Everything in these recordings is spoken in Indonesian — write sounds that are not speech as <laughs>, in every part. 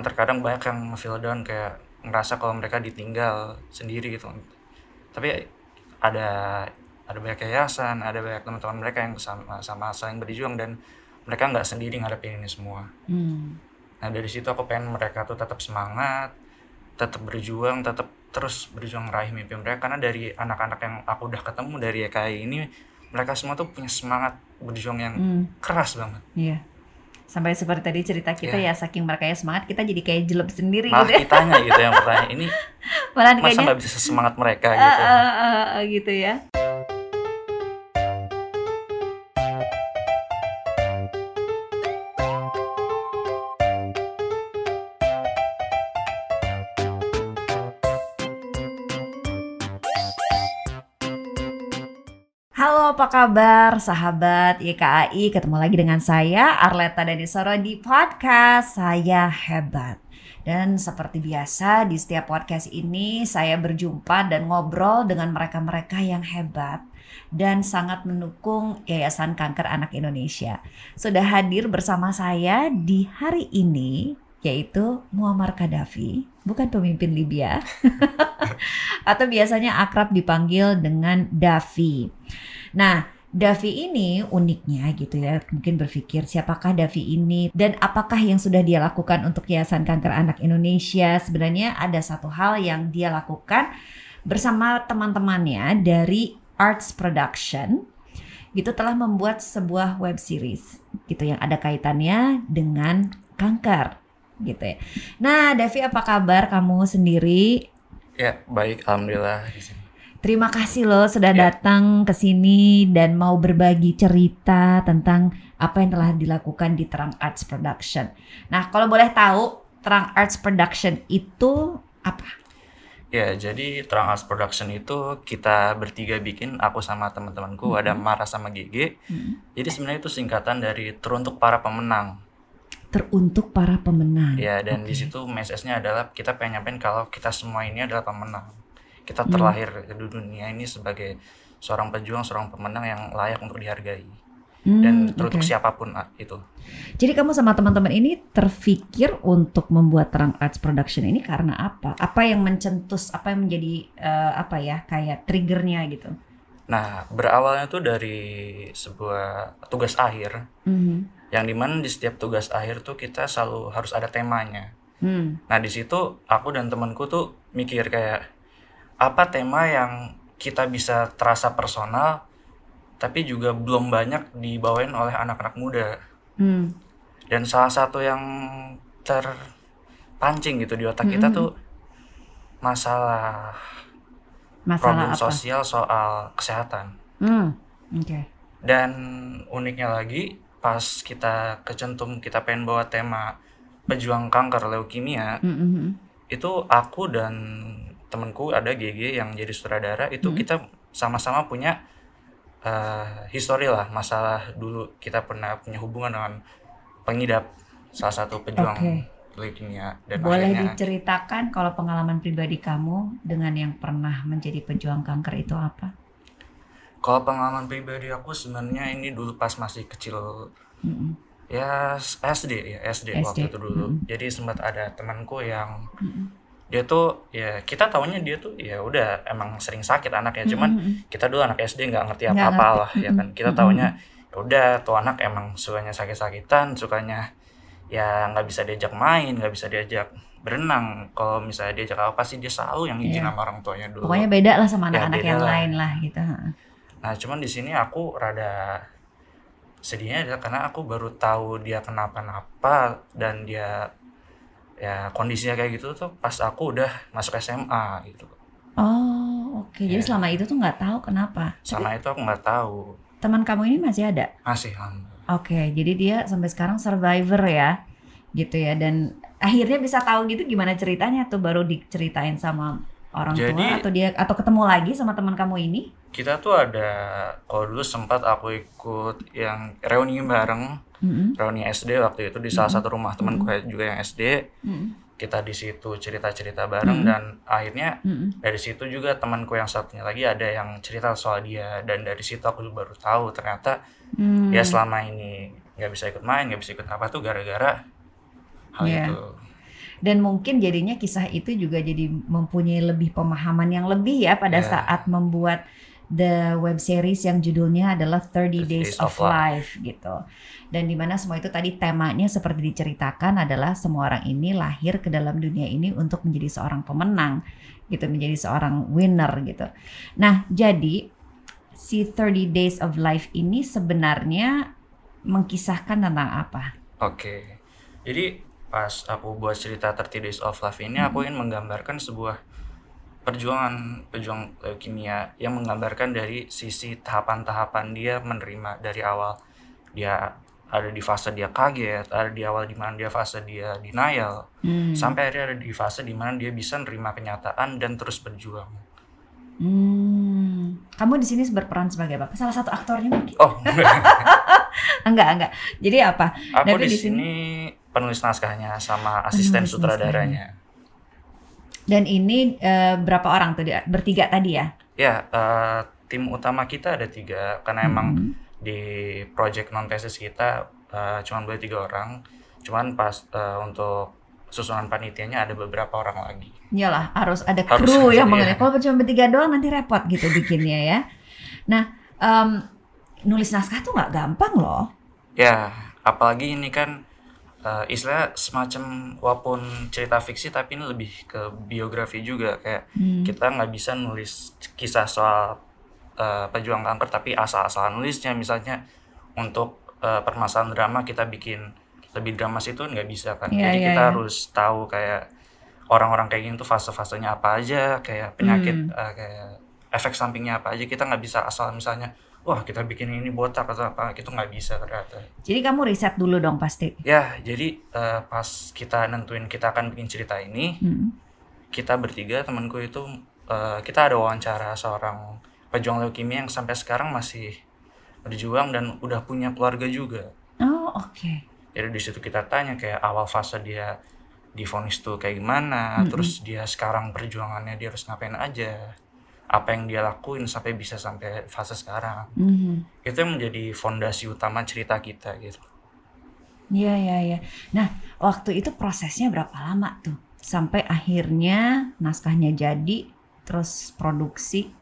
terkadang banyak yang feel down kayak ngerasa kalau mereka ditinggal sendiri gitu tapi ada ada banyak yayasan ada banyak teman-teman mereka yang sama sama saling berjuang dan mereka nggak sendiri ngadepin ini semua Hmm. nah dari situ aku pengen mereka tuh tetap semangat tetap berjuang tetap terus berjuang meraih mimpi mereka karena dari anak-anak yang aku udah ketemu dari YKI ini mereka semua tuh punya semangat berjuang yang Hmm. keras banget Iya. Sampai seperti tadi cerita kita Iya. ya saking mereka semangat kita jadi kayak jelek sendiri malah gitu ya. kitanya gitu yang bertanya ini <laughs> Malah masa nggak bisa semangat mereka gitu eh, eh, eh, gitu ya. Apa kabar sahabat YKAI? Ketemu lagi dengan saya Arleta Danisoro di podcast Saya Hebat. Dan seperti biasa di setiap podcast ini saya berjumpa dan ngobrol dengan mereka-mereka yang hebat dan sangat mendukung Yayasan Kanker Anak Indonesia. Sudah hadir bersama saya di hari ini yaitu Muammar Gaddafi, bukan pemimpin Libya. <laughs> Atau biasanya akrab dipanggil dengan Davi. Nah, Davi ini uniknya gitu ya, mungkin berpikir siapakah Davi ini dan apakah yang sudah dia lakukan untuk Yayasan Kanker Anak Indonesia. Sebenarnya ada satu hal yang dia lakukan bersama teman-temannya dari Arts Production gitu telah membuat sebuah web series gitu yang ada kaitannya dengan kanker gitu ya. Nah, Davi apa kabar kamu sendiri? ya baik alhamdulillah di sini Terima kasih loh sudah Ya. datang ke sini dan mau berbagi cerita tentang apa yang telah dilakukan di Terang Arts Production. Nah, kalau boleh tahu Terang Arts Production itu apa? Ya, jadi Terang Arts Production itu kita bertiga bikin, aku sama teman-temanku, ada Mara sama GG. Hmm. Jadi sebenarnya itu singkatan dari Teruntuk Para Pemenang. Teruntuk para pemenang. Ya, dan di Oke. situ message-nya adalah kita pengen nyampein kalau kita semua ini adalah pemenang. Kita Hmm. terlahir di dunia ini sebagai seorang pejuang, seorang pemenang yang layak untuk dihargai. Hmm, Dan teruntuk oke. siapa pun ah, itu. Jadi kamu sama teman-teman ini terfikir untuk membuat Terang Arts Production ini karena apa? Apa yang mencentus, apa yang menjadi eh, apa ya kayak triggernya gitu? Nah, berawalnya tuh dari sebuah tugas akhir, Mhm. Yang di mana di setiap tugas akhir tuh kita selalu harus ada temanya. Hmm. Nah di situ aku dan temanku tuh mikir kayak apa tema yang kita bisa terasa personal, tapi juga belum banyak dibawain oleh anak-anak muda. Hmm. Dan salah satu yang terpancing gitu di otak kita Mhm. tuh masalah, Masalah problem apa? sosial soal kesehatan. Hmm. Oke. Dan uniknya lagi pas kita kecentum kita pengen bawa tema pejuang kanker leukemia, Mhm. itu aku dan temanku ada GG yang jadi sutradara itu Hmm. kita sama-sama punya eh, histori lah masalah dulu kita pernah punya hubungan dengan pengidap salah satu pejuang Oke. leukemia dan Boleh akhirnya diceritakan kalau pengalaman pribadi kamu dengan yang pernah menjadi pejuang kanker itu apa? Kalau pengalaman pribadi aku sebenarnya ini dulu pas masih kecil Mhm. ya SD ya SD, SD, waktu itu dulu hmm. jadi sempat ada temanku yang Mhm. dia tuh ya kita taunya dia tuh ya udah emang sering sakit anaknya cuman Mhm. kita dulu anak SD nggak ngerti apa-apa ngerti. lah ya kan kita Mm-mm. taunya ya udah tuh anak emang sukanya sakit-sakitan sukanya ya nggak bisa diajak main nggak bisa diajak berenang kalau misalnya diajak apa pasti dia selalu yang izin Iya. sama orang tuanya dulu Pokoknya beda lah sama Ya, anak-anak beda yang lah. lain lah gitu. Nah cuman di sini aku rada sedihnya adalah karena aku baru tahu dia kenapa-napa dan dia ya kondisinya kayak gitu tuh pas aku udah masuk SMA gitu Oh, oke. Jadi Iya. selama itu tuh nggak tahu kenapa. Tapi sama itu aku nggak tahu teman kamu ini masih ada? masih. Oke, jadi dia sampai sekarang survivor ya, gitu ya. Dan akhirnya bisa tahu gitu gimana ceritanya tuh baru diceritain sama orang tua Jadi- atau dia atau ketemu lagi sama teman kamu ini? kita tuh ada kalau dulu sempat aku ikut yang reuni bareng Mm-mm. reuni SD waktu itu di salah Mhm. satu rumah temanku juga yang SD Mm-mm. kita di situ cerita-cerita bareng Mhm. dan akhirnya Mm-mm. dari situ juga temanku yang satunya lagi ada yang cerita soal dia dan dari situ aku baru tahu ternyata Hmm. dia selama ini nggak bisa ikut main nggak bisa ikut apa tuh gara-gara hal Iya. itu Dan mungkin jadinya kisah itu juga jadi mempunyai lebih pemahaman yang lebih ya pada Ya. saat membuat the web series yang judulnya adalah 30 Days, of, Life gitu. Dan di mana semua itu tadi temanya seperti diceritakan adalah semua orang ini lahir ke dalam dunia ini untuk menjadi seorang pemenang gitu, menjadi seorang winner gitu. Nah, jadi si 30 Days of Life ini sebenarnya mengkisahkan tentang apa? Oke. Jadi pas aku buat cerita 30 Days of Life ini aku ingin menggambarkan sebuah perjuangan pejuang leukemia yang menggambarkan dari sisi tahapan-tahapan dia menerima dari awal dia ada di fase dia kaget, ada di awal di mana dia fase dia denial, Hmm. sampai akhirnya ada di fase di mana dia bisa nerima kenyataan dan terus berjuang. Hmm. Kamu di sini berperan sebagai apa? Salah satu aktornya mungkin? Oh, Enggak, <laughs> enggak. Jadi apa? aku di sini penulis naskahnya sama asisten Penulis sutradaranya. Dan ini eh, berapa orang tuh? Dia? Bertiga tadi ya? Ya, eh, tim utama kita ada tiga karena emang Hmm. di project non tesis kita eh, cuma boleh tiga orang. Cuman pas eh, untuk susunan panitianya ada beberapa orang lagi. Iyalah, harus ada Harus kru yang iya. mengenai. Kalau cuma bertiga doang nanti repot gitu bikinnya ya. Nah, em, nulis naskah tuh nggak gampang loh. Ya, apalagi ini kan eh, istilah semacam walaupun cerita fiksi tapi ini lebih ke biografi juga kayak Hmm. kita nggak bisa nulis kisah soal eh, pejuang kanker tapi asal-asalan nulisnya misalnya untuk eh, permasalahan drama kita bikin lebih dramas itu nggak bisa kan Iya, jadi iya, kita iya. harus tahu kayak orang-orang kayak gini tuh fase-fasenya apa aja kayak penyakit Hmm. eh, kayak efek sampingnya apa aja kita nggak bisa asal misalnya wah kita bikin ini botak atau apa itu nggak bisa ternyata Jadi kamu riset dulu dong pasti. ya jadi eh, pas kita nentuin kita akan bikin cerita ini Hmm. kita bertiga temanku itu eh, kita ada wawancara seorang pejuang leukemia yang sampai sekarang masih berjuang dan udah punya keluarga juga. Oh, oke. Jadi di situ kita tanya kayak awal fase dia divonis tuh kayak gimana, Mm-mm. terus dia sekarang perjuangannya dia harus ngapain aja, apa yang dia lakuin sampai bisa sampai fase sekarang. Mhm. Itu yang menjadi fondasi utama cerita kita gitu. Iya, iya, iya. Nah, waktu itu prosesnya berapa lama tuh? Sampai akhirnya naskahnya jadi, terus produksi.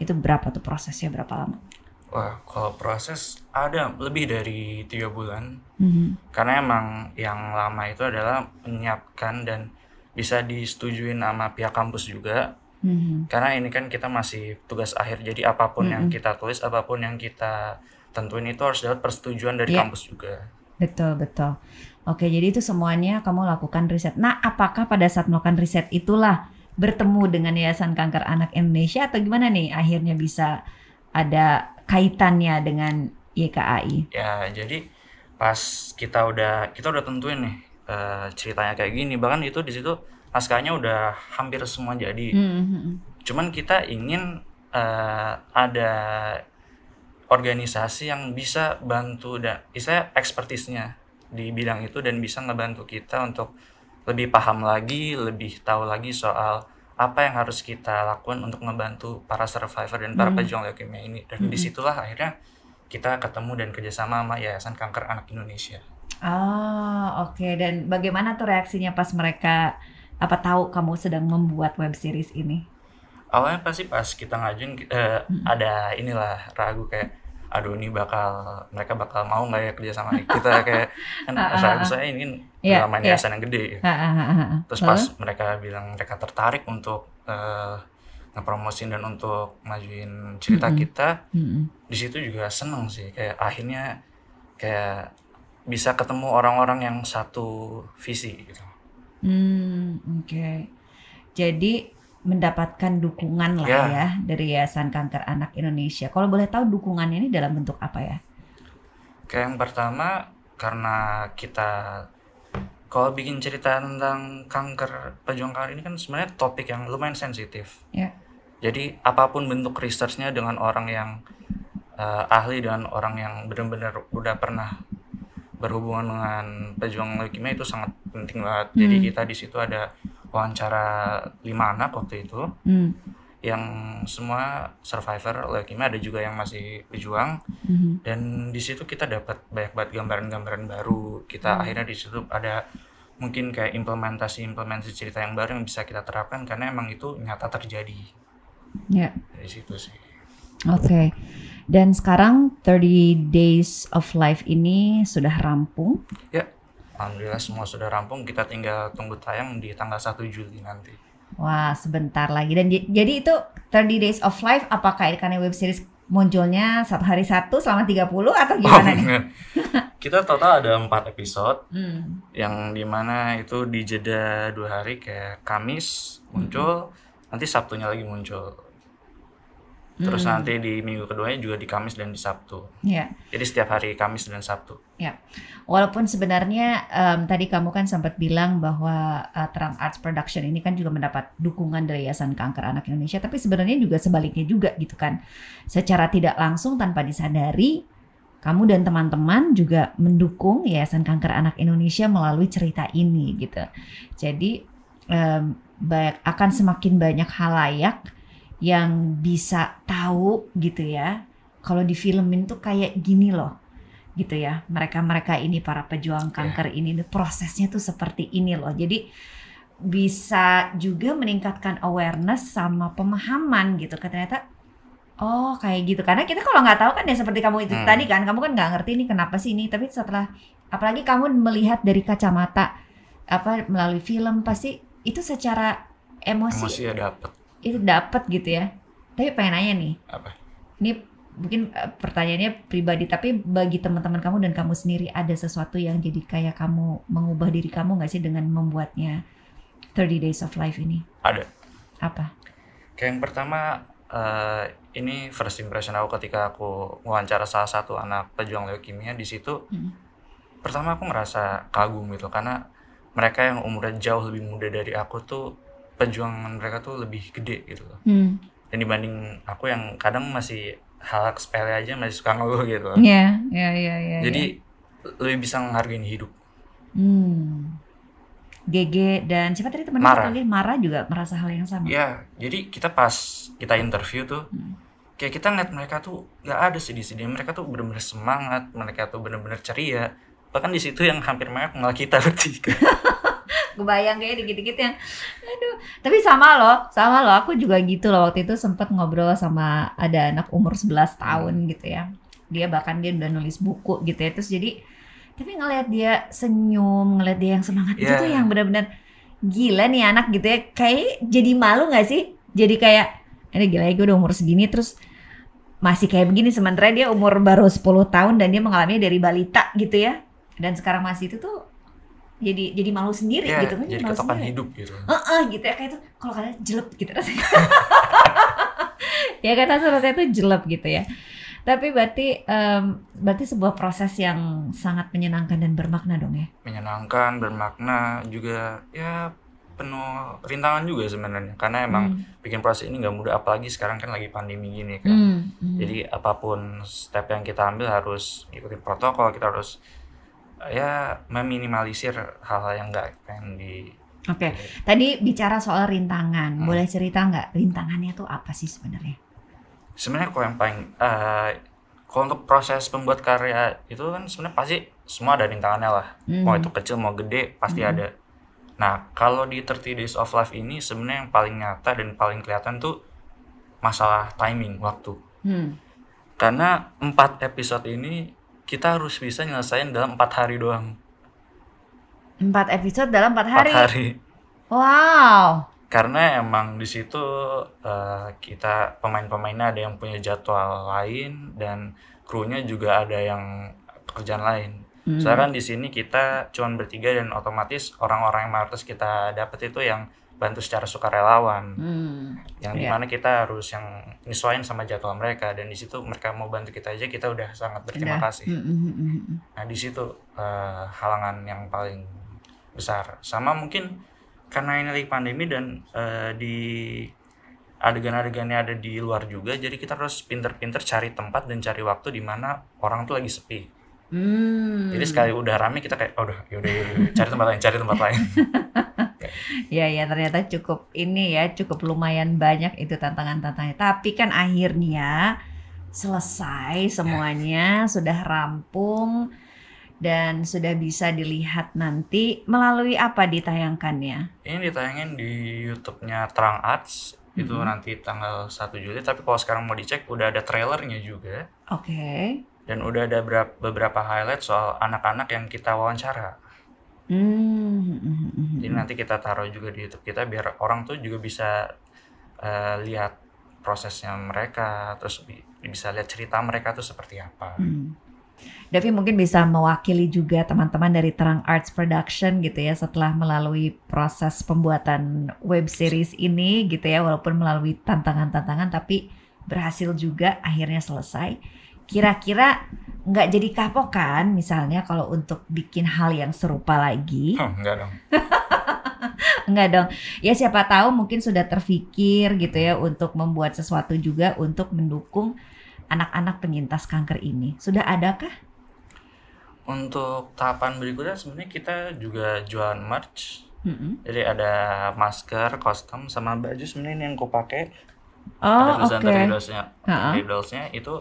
Itu berapa tuh prosesnya berapa lama? Wah, kalau proses ada lebih dari tiga bulan. Mhm. karena emang yang lama itu adalah menyiapkan dan bisa disetujuin sama pihak kampus juga Mhm. karena ini kan kita masih tugas akhir jadi apa pun yang Mm-mm. kita tulis apa pun yang kita tentuin itu harus dapat persetujuan dari Iya. kampus juga Betul, betul. Oke, jadi itu semuanya kamu lakukan riset. Nah, apakah pada saat melakukan riset itulah bertemu dengan Yayasan Kanker Anak Indonesia atau gimana nih akhirnya bisa ada kaitannya dengan YKAI? ya jadi pas kita udah kita udah tentuin nih eh, ceritanya kayak gini bahkan itu di situ naskahnya udah hampir semua jadi Mhm. cuman kita ingin eh, ada organisasi yang bisa bantu dan istilahnya ekspertisnya di bidang itu dan bisa ngebantu kita untuk lebih paham lagi, lebih tahu lagi soal apa yang harus kita lakukan untuk ngebantu para survivor dan para Hmm. pejuang leukemia ini dan Mm-mm. di situlah akhirnya kita ketemu dan kerjasama sama Yayasan Kanker Anak Indonesia. Ah, oke. Dan bagaimana tuh reaksinya pas mereka apa tahu kamu sedang membuat web series ini? awalnya pasti pas kita ngajuin eh, Mm. ada inilah ragu kayak aduh ini bakal mereka bakal mau nggak ya kerja sama kita <laughs> kayak kan Ah, ah, ragu ah. saya ini Iya, drama iya. yayasan yang gede terus Lalu? pas mereka bilang mereka tertarik untuk eh, ngepromosin dan untuk majuin cerita Mm-mm. kita Mm-mm. di situ juga seneng sih kayak akhirnya kayak bisa ketemu orang-orang yang satu visi gitu Hmm, oke. Jadi mendapatkan dukungan lah Ya. ya dari Yayasan Kanker Anak Indonesia. Kalau boleh tahu dukungannya ini dalam bentuk apa ya? Kayak yang pertama karena kita kalau bikin cerita tentang kanker pejuang kanker ini kan sebenarnya topik yang lumayan sensitif. Ya. Jadi apa pun bentuk researchnya dengan orang yang eh, ahli dan orang yang benar-benar udah pernah berhubungan dengan pejuang leukemia itu sangat penting banget. Jadi Hmm. kita di situ ada wawancara lima anak waktu itu Hmm. yang semua survivor leukemia ada juga yang masih berjuang Mhm. dan di situ kita dapat banyak banget gambaran-gambaran baru kita Hmm. akhirnya di situ ada mungkin kayak implementasi implementasi cerita yang baru yang bisa kita terapkan karena emang itu nyata terjadi Ya. dari situ sih Oke. Dan sekarang 30 Days of Life ini sudah rampung. ya alhamdulillah semua sudah rampung kita tinggal tunggu tayang di tanggal 1 Juli nanti Wah, sebentar lagi. Dan di- jadi itu 30 Days of Life apakah karena web series munculnya satu hari satu selama 30 atau gimana nih? kita total ada empat episode Hmm. yang di mana itu di jeda dua hari kayak Kamis muncul nanti Sabtunya lagi muncul terus Hmm. nanti di minggu keduanya juga di Kamis dan di Sabtu Ya. jadi setiap hari Kamis dan Sabtu Walaupun sebenarnya em, tadi kamu kan sempat bilang bahwa eh, Terang Arts Production ini kan juga mendapat dukungan dari Yayasan Kanker Anak Indonesia, tapi sebenarnya juga sebaliknya juga gitu kan. Secara tidak langsung tanpa disadari, kamu dan teman-teman juga mendukung Yayasan Kanker Anak Indonesia melalui cerita ini gitu. Jadi banyak akan semakin banyak halayak yang bisa tahu gitu ya. Kalau di filmin tuh kayak gini loh gitu ya. Mereka-mereka ini para pejuang kanker ini prosesnya tuh seperti ini loh. Jadi bisa juga meningkatkan awareness sama pemahaman gitu. Ternyata oh kayak gitu. Karena kita kalau nggak tahu kan ya seperti kamu itu Hmm. tadi kan kamu kan nggak ngerti ini kenapa sih ini. Tapi setelah apalagi kamu melihat dari kacamata apa melalui film pasti itu secara emosi, emosi ya dapet itu dapat gitu ya. Tapi pengen nanya nih. Apa? Ini mungkin eh, pertanyaannya pribadi tapi bagi teman-teman kamu dan kamu sendiri ada sesuatu yang jadi kayak kamu mengubah diri kamu nggak sih dengan membuatnya 30 Days of Life ini? Ada. Apa? kayak yang pertama eh, ini first impression aku ketika aku wawancara salah satu anak pejuang leukemia di situ Hmm. pertama aku merasa kagum gitu. Karena mereka yang umurnya jauh lebih muda dari aku tuh perjuangan mereka tuh lebih gede gitu loh Hmm. dan dibanding aku yang kadang masih hal sepele aja masih suka ngeluh gitu loh. Ya, ya, ya, ya. jadi lebih bisa menghargai hidup hmm. GG dan siapa tadi teman Mara. lagi Mara juga merasa hal yang sama. ya jadi kita pas kita interview tuh Hmm. kayak kita ngeliat mereka tuh nggak ada sedih-sedih mereka tuh bener-bener semangat mereka tuh bener-bener ceria bahkan di situ yang hampir banyak kenal kita <laughs> bertiga Kebayang kayak dikit-dikit yang aduh. Tapi sama loh, sama loh. Aku juga gitu loh waktu itu sempat ngobrol sama ada anak umur 11 tahun gitu ya. Dia bahkan dia udah nulis buku gitu ya. Terus jadi tapi ngelihat dia senyum, ngelihat dia yang semangat itu Yeah. tuh yang benar-benar gila nih anak gitu ya. Kayak jadi malu nggak sih? Jadi kayak ini gila ya gue udah umur segini terus masih kayak begini sementara dia umur baru 10 tahun dan dia mengalaminya dari balita gitu ya. Dan sekarang masih itu tuh jadi jadi malu sendiri ya gitu kan jadi malu ketokan sendiri. hidup gitu Heeh, gitu ya kayak itu kalau kalian jelek gitu rasanya. <laughs> ya kan rasanya tuh jelek gitu ya. Tapi berarti em, berarti sebuah proses yang sangat menyenangkan dan bermakna dong ya. menyenangkan bermakna juga ya penuh rintangan juga sebenarnya karena emang Hmm. bikin proses ini nggak mudah apalagi sekarang kan lagi pandemi gini kan Hmm, hmm. jadi apa pun step yang kita ambil harus ikutin protokol kita harus ya meminimalisir hal-hal yang nggak pengen di Oke, tadi bicara soal rintangan, Hmm. boleh cerita nggak rintangannya tuh apa sih sebenarnya? sebenarnya kalau yang paling eh, kalau untuk proses pembuat karya itu kan sebenarnya pasti semua ada rintangannya lah Hmm. mau itu kecil mau gede pasti Hmm. ada nah kalau di 30 Days of Life ini sebenarnya yang paling nyata dan paling kelihatan tuh masalah timing waktu Hmm. karena empat episode ini kita harus bisa nyelesain dalam empat hari doang Empat episode dalam empat empat hari. hari Wow. karena emang di situ eh, kita pemain-pemainnya ada yang punya jadwal lain dan krunya juga ada yang pekerjaan lain. Hmm. Soalnya kan di sini kita cuman bertiga dan otomatis orang-orang yang mayoritas kita dapet itu yang bantu secara sukarelawan. Hmm. Yang Iya. di mana kita harus yang nyesuaiin sama jadwal mereka dan di situ mereka mau bantu kita aja kita udah sangat berterima Udah. kasih. Hmm, hmm, hmm. Nah di situ eh, halangan yang paling besar. Sama mungkin karena ini lagi pandemi dan eh, di adegan-adegannya ada di luar juga, jadi kita harus pinter-pinter cari tempat dan cari waktu di mana orang tuh lagi sepi. Hmm. Jadi sekali udah rame kita kayak, oh, udah, yaudah, yaudah, yaudah, cari tempat lain, cari tempat lain. <laughs> Ya ya ternyata cukup ini ya cukup lumayan banyak itu tantangan-tantangannya. Tapi kan akhirnya selesai semuanya sudah rampung dan sudah bisa dilihat nanti melalui apa ditayangkannya? Ini ditayangin di YouTube-nya Terang Arts itu Mhm. nanti tanggal 1 Juli. Tapi kalau sekarang mau dicek udah ada trailernya juga Oke. dan udah ada berap- beberapa highlight soal anak-anak yang kita wawancara. Hmm, hmm, hmm, hmm, Jadi nanti kita taruh juga di YouTube kita biar orang tuh juga bisa eh, lihat prosesnya mereka, terus bi- bisa lihat cerita mereka tuh seperti apa. Hmm. Davi mungkin bisa mewakili juga teman-teman dari Terang Arts Production gitu ya setelah melalui proses pembuatan web series ini gitu ya walaupun melalui tantangan-tantangan tapi berhasil juga akhirnya selesai. Kira-kira nggak jadi kapok kan misalnya kalau untuk bikin hal yang serupa lagi? Huh, enggak dong. <laughs> Enggak dong. Ya siapa tahu mungkin sudah terfikir gitu ya untuk membuat sesuatu juga untuk mendukung anak-anak penyintas kanker ini. Sudah adakah? Untuk tahapan berikutnya sebenarnya kita juga jualan merch. Mm-mm. Jadi ada masker, kostum, sama baju sebenarnya ini yang aku pakai. Oh, ada tulisan oke. dari Dolls-nya. Dari Dolls-nya itu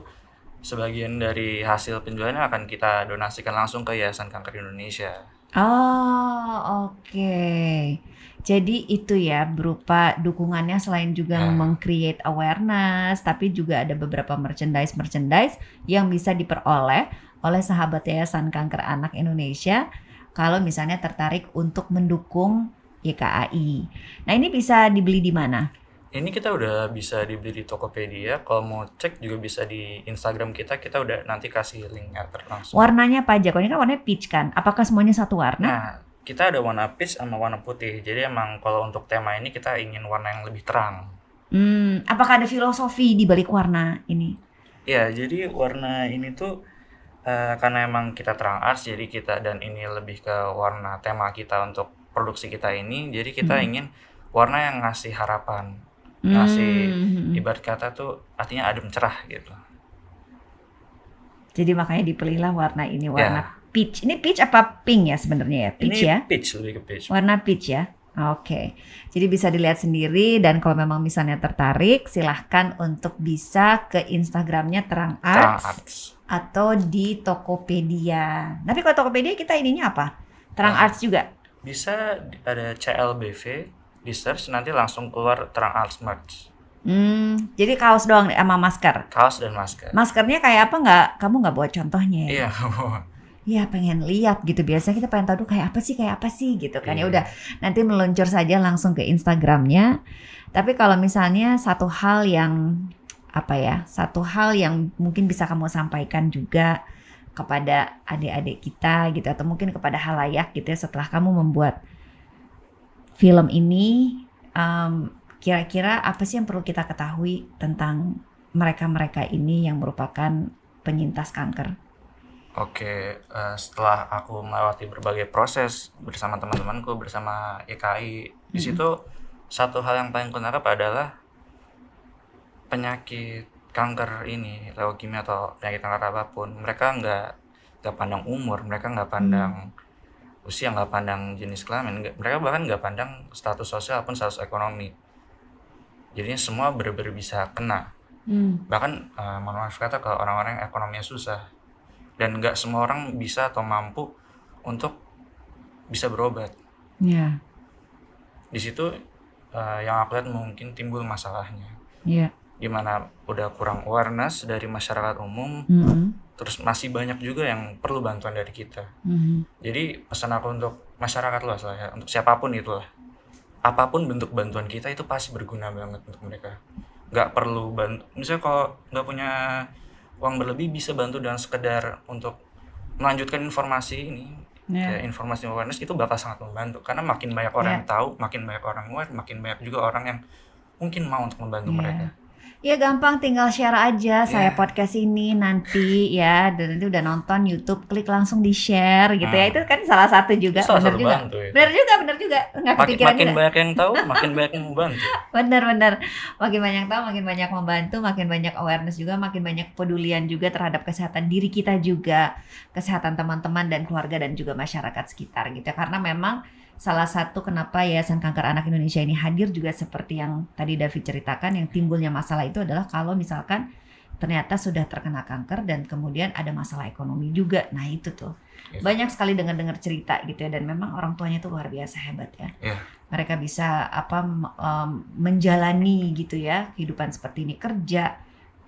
sebagian dari hasil penjualannya akan kita donasikan langsung ke Yayasan Kanker Indonesia. Oh, oke. Jadi itu ya berupa dukungannya selain juga Nah. meng-create awareness, tapi juga ada beberapa merchandise-merchandise yang bisa diperoleh oleh sahabat Yayasan Kanker Anak Indonesia kalau misalnya tertarik untuk mendukung YKAI. Nah, ini bisa dibeli di mana? Ini kita udah bisa dibeli di Tokopedia. Kalau mau cek juga bisa di Instagram kita. Kita udah nanti kasih linknya langsung. Warnanya apa aja? Kalau ini kan warnanya peach kan? Apakah semuanya satu warna? Nah, kita ada warna peach sama warna putih. Jadi emang kalau untuk tema ini kita ingin warna yang lebih terang. Hmm, apakah ada filosofi di balik warna ini? Ya, jadi warna ini tuh eh, karena emang kita terang arts, jadi kita dan ini lebih ke warna tema kita untuk produksi kita ini. Jadi kita Hmm. ingin warna yang ngasih harapan, ngasih Hmm. ibarat kata tuh artinya adem cerah gitu. Jadi makanya dipilihlah warna ini warna peach. Ini peach apa pink ya sebenarnya ya? Peach ini ya? peach lebih ke peach. Warna peach ya. Oke. Jadi bisa dilihat sendiri dan kalau memang misalnya tertarik silahkan untuk bisa ke Instagramnya Terang Terang Arts, arts. atau di Tokopedia. Tapi kalau Tokopedia kita ininya apa? Terang Ah. Arts juga. Bisa ada CLBV di search nanti langsung keluar terang arts merch. Hmm, jadi kaos doang sama masker. Kaos dan masker. Maskernya kayak apa nggak? Kamu nggak buat contohnya? ya? Iya, Iya pengen lihat gitu biasanya kita pengen tahu dulu kayak apa sih kayak apa sih gitu kan ya Iya. udah nanti meluncur saja langsung ke Instagramnya tapi kalau misalnya satu hal yang apa ya satu hal yang mungkin bisa kamu sampaikan juga kepada adik-adik kita gitu atau mungkin kepada halayak gitu ya setelah kamu membuat film ini em, kira-kira apa sih yang perlu kita ketahui tentang mereka-mereka ini yang merupakan penyintas kanker Oke, eh, setelah aku melewati berbagai proses bersama teman-temanku, bersama YKI, di Mhm. situ satu hal yang paling kunangkap adalah penyakit kanker ini, leukemia atau penyakit kanker apa pun, mereka nggak nggak pandang umur, mereka nggak pandang usia, nggak pandang jenis kelamin, mereka bahkan nggak pandang status sosial ataupun status ekonomi. Jadinya semua benar-benar bisa kena. Hmm. bahkan mohon maaf kata ke orang-orang yang ekonominya susah dan nggak semua orang bisa atau mampu untuk bisa berobat Ya, di situ eh, yang aku lihat mungkin timbul masalahnya ya. Di mana udah kurang awareness dari masyarakat umum Mhm, terus masih banyak juga yang perlu bantuan dari kita. Mhm. jadi pesan aku untuk masyarakat luas lah ya untuk siapa pun itulah apa pun bentuk bantuan kita itu pasti berguna banget untuk mereka. Nggak perlu bantu misalnya kalau nggak punya uang berlebih bisa bantu dengan sekedar untuk melanjutkan informasi ini. Ya. kayak informasi awareness itu bakal sangat membantu karena makin banyak orang yang tahu makin banyak orang aware makin banyak juga orang yang mungkin mau untuk membantu Iya. mereka Ya gampang tinggal share aja saya Iya. podcast ini nanti ya. Dan nanti udah nonton YouTube klik langsung di share gitu ya. Hmm. itu kan salah satu juga salah benar satu juga. bantu ya. Benar juga benar juga. Nggak makin, kepikiran makin juga. banyak yang tahu <laughs> makin banyak yang membantu. Benar benar makin banyak tahu makin banyak membantu makin banyak awareness juga makin banyak pedulian juga terhadap kesehatan diri kita juga. Kesehatan teman-teman dan keluarga dan juga masyarakat sekitar gitu. Karena memang salah satu kenapa Yayasan Kanker Anak Indonesia ini hadir juga seperti yang tadi David ceritakan yang timbulnya masalah itu adalah kalau misalkan ternyata sudah terkena kanker dan kemudian ada masalah ekonomi juga. Nah itu tuh Gitu. banyak sekali dengar-dengar cerita gitu ya dan memang orang tuanya tuh luar biasa hebat ya. Iya. Mereka bisa apa m- em, menjalani gitu ya kehidupan seperti ini kerja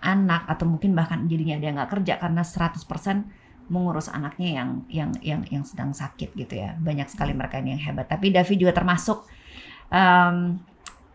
anak atau mungkin bahkan jadinya dia nggak kerja karena 100% mengurus anaknya yang yang yang yang sedang sakit gitu ya. Banyak sekali mereka ini yang hebat. Tapi Davi juga termasuk em,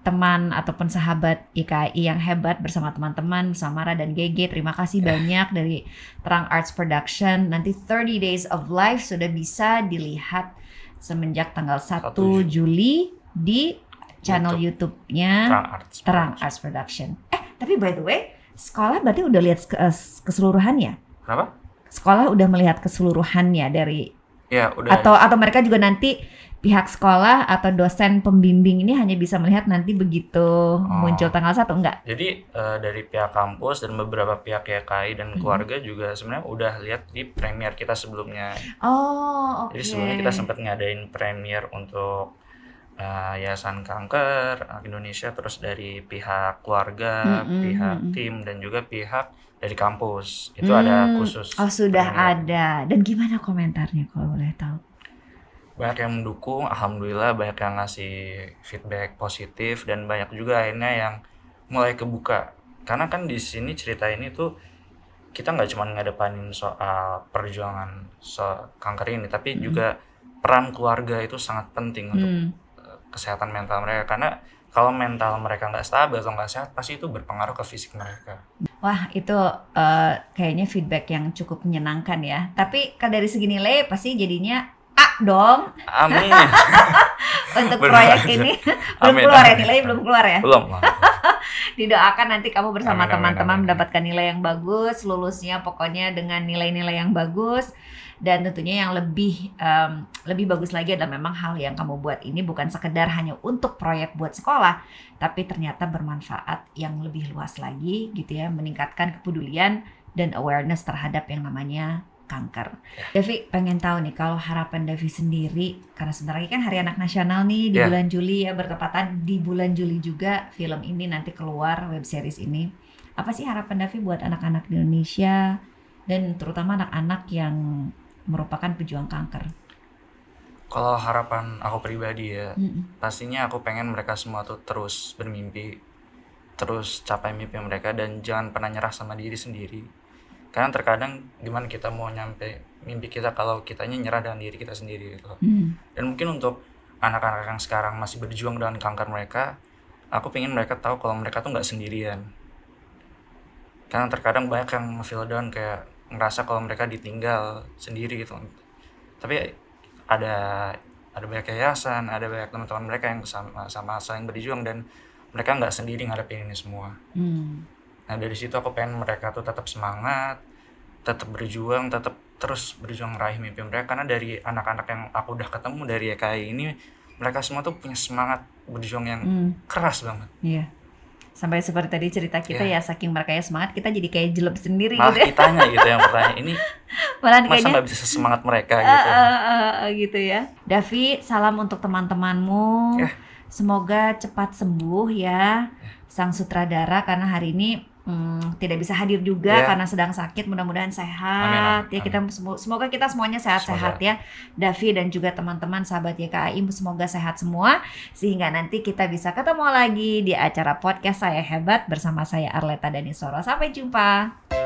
teman ataupun sahabat IKI yang hebat bersama teman-teman Samara dan GG. Terima kasih banyak dari Terang Arts Production. Nanti 30 Days of Life sudah bisa dilihat semenjak tanggal 1 1 Juli di channel YouTube-nya Terang Arts. Terang Arts Production. Eh, tapi by the way, sekolah berarti udah lihat ke- keseluruhannya. Kenapa? Sekolah udah melihat keseluruhannya dari Ya udah. atau atau mereka juga nanti pihak sekolah atau dosen pembimbing ini hanya bisa melihat nanti begitu Oh. muncul tanggal satu enggak? Jadi eh, dari pihak kampus dan beberapa pihak YKI dan Mhm. keluarga juga sebenarnya udah lihat di premier kita sebelumnya. Oh, oke. Jadi sebelumnya kita sempat ngadain premier untuk eh, Yayasan Kanker Indonesia terus dari pihak keluarga, Mm-mm, pihak mm-mm. tim dan juga pihak dari kampus. Itu ada Hmm, khusus. Oh, sudah premier. ada. Dan gimana komentarnya kalau boleh tahu? Banyak yang mendukung, alhamdulillah banyak yang ngasih feedback positif dan banyak juga akhirnya yang mulai kebuka. Karena kan di sini cerita ini tuh kita nggak cuma ngedepanin soal perjuangan soal kanker ini, tapi Mm. juga peran keluarga itu sangat penting untuk Hmm. eh, kesehatan mental mereka. Karena kalau mental mereka nggak stabil atau nggak sehat, pasti itu berpengaruh ke fisik mereka. Wah, itu eh, kayaknya feedback yang cukup menyenangkan ya. Tapi kalau dari segi nilai pasti jadinya A dong Amin. <laughs> untuk Benar proyek aja. ini. belum Amin, keluar ya amin. nilainya belum keluar ya. Belum. <laughs> Didoakan nanti kamu bersama teman-teman mendapatkan nilai yang bagus, lulusnya pokoknya dengan nilai-nilai yang bagus dan tentunya yang lebih em, lebih bagus lagi adalah memang hal yang kamu buat ini bukan sekedar hanya untuk proyek buat sekolah, tapi ternyata bermanfaat yang lebih luas lagi gitu ya, meningkatkan kepedulian dan awareness terhadap yang namanya kanker. Devi pengen tahu nih kalau harapan Devi sendiri karena sebentar lagi kan Hari Anak Nasional nih di Ya. bulan Juli ya bertepatan di bulan Juli juga film ini nanti keluar web series ini. Apa sih harapan Devi buat anak-anak di Indonesia dan terutama anak-anak yang merupakan pejuang kanker? Kalau harapan aku pribadi ya, Mm-mm. pastinya aku pengen mereka semua tuh terus bermimpi terus capai mimpi mereka dan jangan pernah nyerah sama diri sendiri karena terkadang gimana kita mau nyampe mimpi kita kalau kitanya nyerah dengan diri kita sendiri gitu. Mm. dan mungkin untuk anak-anak yang sekarang masih berjuang dengan kanker mereka aku pengen mereka tahu kalau mereka tuh nggak sendirian karena terkadang banyak yang feel down kayak ngerasa kalau mereka ditinggal sendiri gitu tapi ada ada banyak yayasan ada banyak teman-teman mereka yang sama sama saling berjuang dan mereka nggak sendiri ngadepin ini semua Mm. nah dari situ aku pengen mereka tuh tetap semangat tetap berjuang tetap terus berjuang meraih mimpi mereka karena dari anak-anak yang aku udah ketemu dari YKI ini mereka semua tuh punya semangat berjuang yang Mm. keras banget Iya. Sampai seperti tadi cerita kita ya Iya. saking mereka ya semangat kita jadi kayak jelek sendiri malah gitu ya. kitanya gitu yang bertanya ini <laughs> Malah masa kayaknya nggak bisa semangat mereka Eh, gitu eh, eh, eh, gitu ya. Davi, salam untuk teman-temanmu. Ya. Semoga cepat sembuh ya, sang sutradara karena hari ini hmm, tidak bisa hadir juga Ya. karena sedang sakit. Mudah-mudahan sehat. Amin, amin, Ya kita semo- semoga kita semuanya sehat-sehat ya. Davi dan juga teman-teman sahabat YKI semoga sehat semua sehingga nanti kita bisa ketemu lagi di acara podcast saya hebat bersama saya Arleta Danisoro. Sampai jumpa.